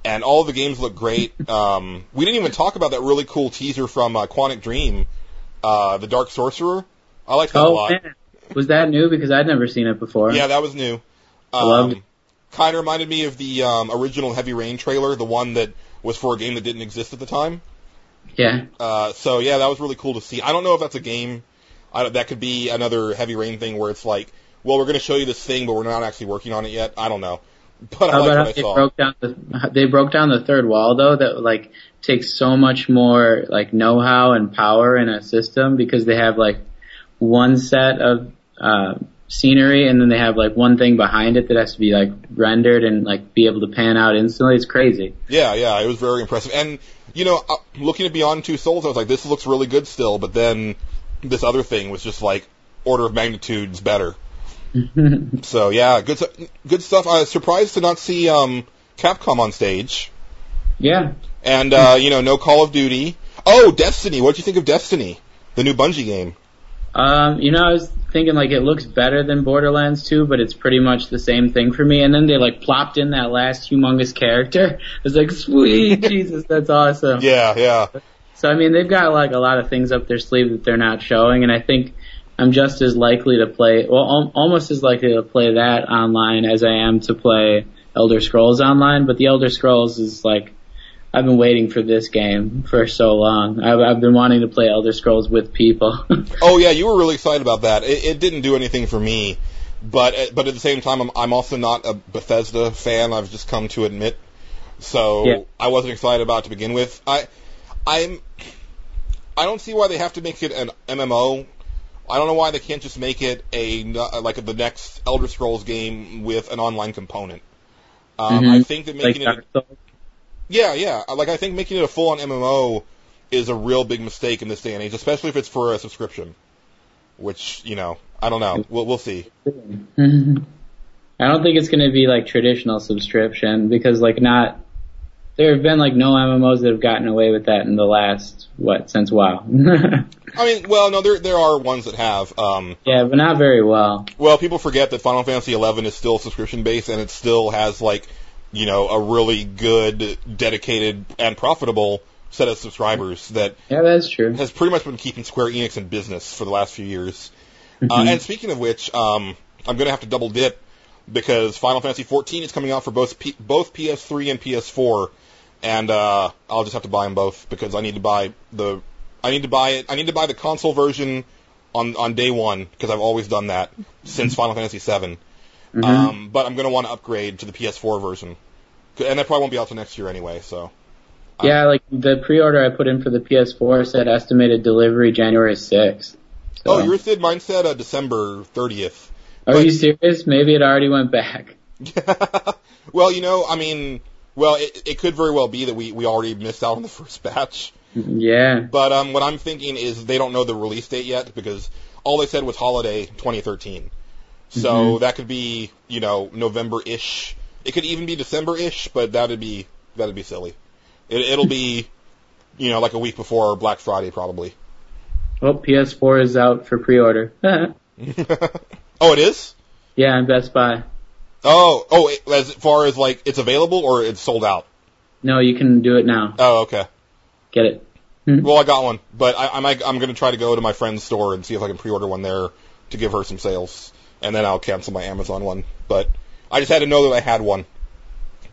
and all the games look great. Um, we didn't even talk about that really cool teaser from uh, Quantic Dream, uh, the Dark Sorcerer. I liked that a oh lot. man, was that new? Because I'd never seen it before. Yeah, that was new. Loved it. Um, kind of reminded me of the um, original Heavy Rain trailer, the one that was for a game that didn't exist at the time. Yeah. Uh, so yeah, that was really cool to see. I don't know if that's a game. I that could be another Heavy Rain thing where it's like, well, we're going to show you this thing, but we're not actually working on it yet. I don't know. But I like about what I they saw. broke down the they broke down the third wall though that like takes so much more like know-how and power in a system because they have like one set of uh, scenery and then they have like one thing behind it that has to be like rendered and like be able to pan out instantly. It's crazy. Yeah, yeah, it was very impressive. And you know, uh, looking at Beyond Two Souls, I was like, this looks really good still. But then this other thing was just like order of magnitudes better. So yeah, good good stuff. I was surprised to not see um, Capcom on stage, yeah. and uh, you know, no Call of Duty. Oh, Destiny. What did you think of Destiny, the new Bungie game? Um, you know, I was thinking like it looks better than Borderlands 2, but it's pretty much the same thing for me. And then they like plopped in that last humongous character. I was like, sweet Jesus, that's awesome. Yeah, yeah, So I mean, they've got like a lot of things up their sleeve that they're not showing, and I think I'm just as likely to play, well, al- almost as likely to play that online as I am to play Elder Scrolls online. But the Elder Scrolls is like I've been waiting for this game for so long. I've, I've been wanting to play Elder Scrolls with people. oh yeah, you were really excited about that. It, it didn't do anything for me, but but at the same time, I'm I'm also not a Bethesda fan. I've just come to admit. So Yeah. I wasn't excited about it to begin with. I I'm I don't see why they have to make it an MMO. I don't know why they can't just make it a like the next Elder Scrolls game with an online component. Um, Mhm. I think that like making it Dark Souls. Yeah, yeah. Like I think making it a full on MMO is a real big mistake in this day and age, especially if it's for a subscription. Which you know, I don't know. We'll we'll see. I don't think it's going to be like traditional subscription because like not there have been like no MMOs that have gotten away with that in the last what since WoW. I mean, well, no, there there are ones that have. Um, yeah, but not very well. well, people forget that Final Fantasy XI is still subscription based, and it still has like, you know, a really good, dedicated, and profitable set of subscribers that Yeah, that's true. has pretty much been keeping Square Enix in business for the last few years. Uh, Mhm. and speaking of which, um, I'm going to have to double dip because Final Fantasy 14 is coming out for both P- both PS3 and PS4, and uh, I'll just have to buy them both because I need to buy the I need to buy it. I need to buy the console version on on day one because I've always done that since Final Fantasy 7. Mhm. Um, but I'm going to want to upgrade to the PS4 version, and that probably won't be out till next year anyway. So yeah, like the pre-order I put in for the PS4 said estimated delivery January 6th. So. oh, yours did. Mine said uh, December 30th. Are but- you serious? Maybe it already went back. well, you know, I mean, well, it, it could very well be that we, we already missed out on the first batch. Yeah. But um, what I'm thinking is they don't know the release date yet because all they said was holiday 2013. So Mhm. that could be, you know, November-ish. It could even be December-ish, but that'd be that'd be silly. It, it'll be, you know, like a week before Black Friday probably. Well, PS4 is out for pre-order. oh, it is. yeah, on Best Buy. Oh, oh, as far as like it's available or it's sold out. No, you can do it now. Oh, okay. Get it. Well, I got one, but I, I might, I'm going to try to go to my friend's store and see if I can pre-order one there to give her some sales, and then I'll cancel my Amazon one. But I just had to know that I had one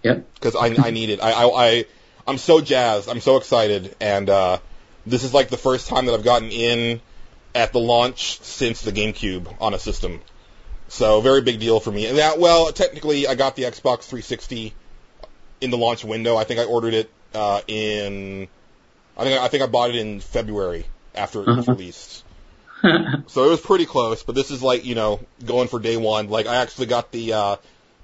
Yep. because I, I need it. I, I, I, I'm so jazzed. I'm so excited, and uh, this is like the first time that I've gotten in at the launch since the GameCube on a system. So very big deal for me. And that, well, technically, I got the Xbox 360 in the launch window. I think I ordered it uh, in. I think I think I bought it in February after it was Uh-huh. released. So it was pretty close, but this is like, you know, going for day one. Like I actually got the uh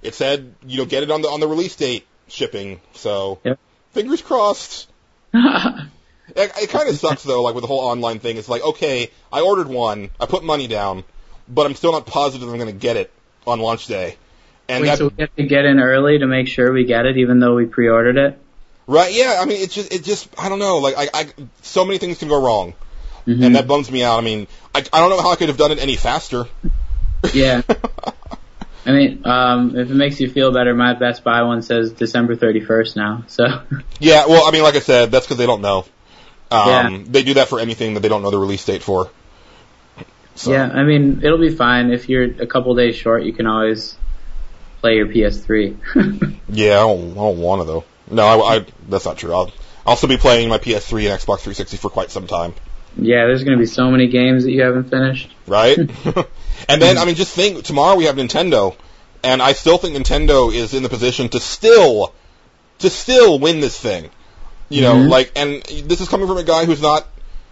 it said, you know, get it on the on the release date shipping. So Yep. fingers crossed. It, it kind of sucks though, like with the whole online thing. It's like, okay, I ordered one, I put money down, but I'm still not positive I'm going to get it on launch day. And Wait, that, so we have to get in early to make sure we get it, even though we pre-ordered it. right? Yeah, I mean, it's just, it just, I don't know. Like, I, I, so many things can go wrong, Mhm. and that bums me out. I mean, I, I don't know how I could have done it any faster. Yeah. I mean, um, if it makes you feel better, my Best Buy one says December 31st now. So Yeah, well, I mean, like I said, that's because they don't know. Um, Yeah. They do that for anything that they don't know the release date for. So, yeah, I mean, it'll be fine. If you're a couple days short, you can always play your PS3. Yeah, I don't, I don't want to though. No, I, I, that's not true. I'll, I'll still be playing my PS3 and Xbox 360 for quite some time. Yeah, there's gonna be so many games that you haven't finished. Right? and then, I mean, just think, tomorrow we have Nintendo, and I still think Nintendo is in the position to still, to still win this thing. You know, Mhm. like, and this is coming from a guy who's not,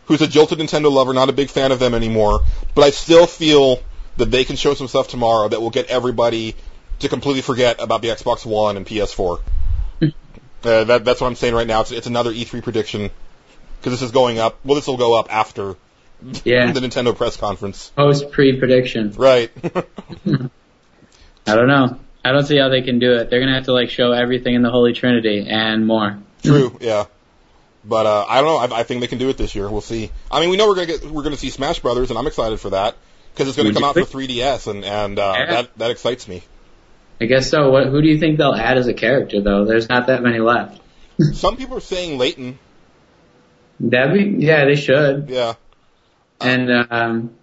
who's a jilted Nintendo lover, not a big fan of them anymore, but I still feel that they can show some stuff tomorrow that will get everybody to completely forget about the Xbox One and PS4. uh, that, that's what I'm saying right now. It's, it's another E3 prediction, because this is going up, well, this will go up after Yeah. the Nintendo press conference. Post pre-prediction. Right. I don't know. I don't see how they can do it. They're gonna have to like show everything in the Holy Trinity and more. True, yeah. But uh, I don't know. I, I think they can do it this year. We'll see. I mean, we know we're gonna get we're gonna see Smash Brothers, and I'm excited for that because it's gonna Would come out for 3DS, and and uh, Yeah. that that excites me. I guess so. What? Who do you think they'll add as a character though? There's not that many left. Some people are saying Layton. That'd be yeah, they should. Yeah. And um,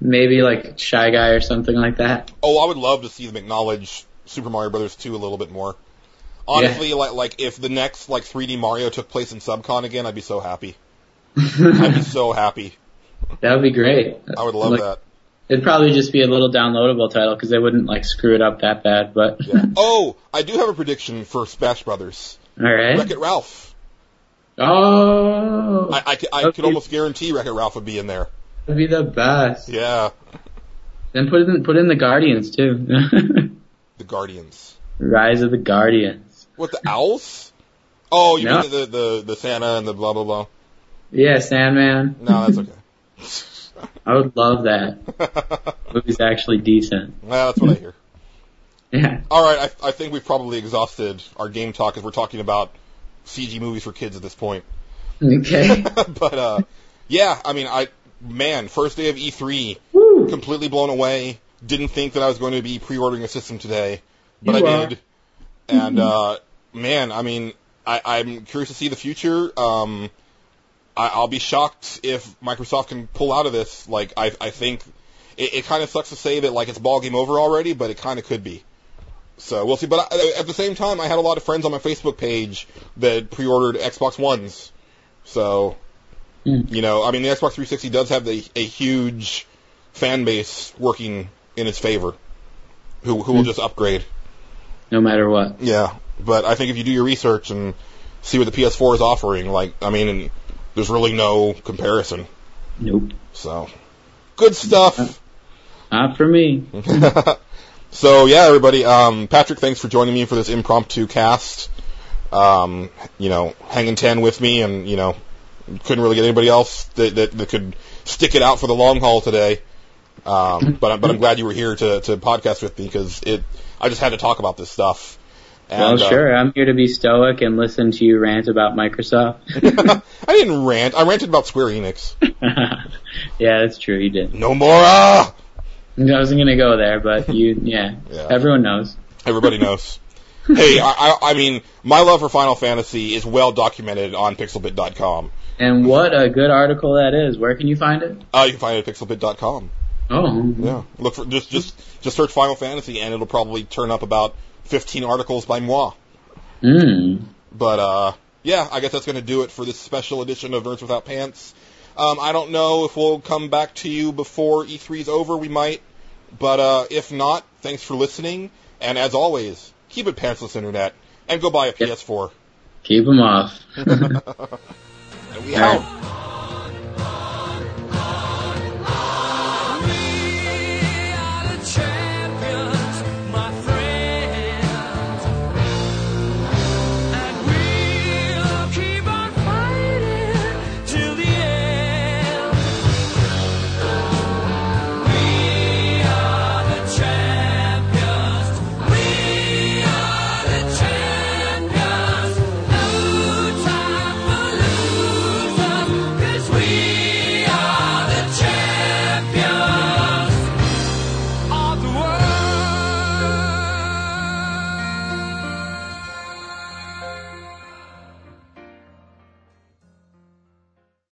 maybe like Shy Guy or something like that. Oh, I would love to see them acknowledge Super Mario Brothers 2 a little bit more. Honestly, like like if the next like 3D Mario took place in Subcon again, I'd be so happy. I'd be so happy. that would be great. I would love Like, that. It'd probably just be a little downloadable title because they wouldn't like screw it up that bad. But Yeah. Oh, I do have a prediction for Smash Brothers. all right. Wreck It Ralph. Oh, I, I, I could almost guarantee Wreck It Ralph would be in there. that'd be the best. Yeah. Then put in put in the Guardians too. The Guardians. Rise of the Guardians. What, the owls? Oh, you No. mean the, the, the Santa and the blah, blah, blah. Yeah, Sandman. No, that's okay. I would love that. Movie's actually decent. well, that's what I hear. Yeah. All right, I, I think we've probably exhausted our game talk as we're talking about CG movies for kids at this point. Okay. but uh, yeah, I mean, I man, first day of E3, Woo. completely blown away. Didn't think that I was going to be pre-ordering a system today, but You I are. did. And uh, man, I mean, I, I'm curious to see the future. Um, I, I'll be shocked if Microsoft can pull out of this. Like, I, I think it, it kind of sucks to say that like it's ball game over already, but it kind of could be. So we'll see. But I, at the same time, I had a lot of friends on my Facebook page that pre-ordered Xbox Ones. So, Hmm. you know, I mean, the Xbox 360 does have the, a huge fan base working in its favor, who who will Hmm. just upgrade. No matter what. Yeah, but I think if you do your research and see what the PS4 is offering, like, I mean, there's really no comparison. Nope. So, good stuff. Not for me. so yeah, everybody. Um, Patrick, thanks for joining me for this impromptu cast. Um, you know, hanging ten with me, and you know, couldn't really get anybody else that that, that could stick it out for the long haul today. Um, but I'm- but I'm glad you were here to to podcast with me because it. I just had to talk about this stuff. well, And, uh, sure. I'm here to be stoic and listen to you rant about Microsoft. I didn't rant. I ranted about Square Enix. yeah, that's true. You did. No more. I wasn't gonna go there, but you, yeah. Yeah. Everyone knows. Everybody knows. hey, I, I, I mean, my love for Final Fantasy is well documented on Pixelbit.com. And what a good article that is. Where can you find it? Uh, you can find it at Pixelbit.com. Oh, Yeah, look for just just just search Final Fantasy, and it'll probably turn up about 15 articles by moi. Mm. But uh, yeah, I guess that's going to do it for this special edition of Nerds Without Pants. Um, I don't know if we'll come back to you before E3 is over. We might, but uh, if not, thanks for listening. And as always, keep it pantsless, internet, and go buy a Yep. PS4. Keep them off. And we All right. out.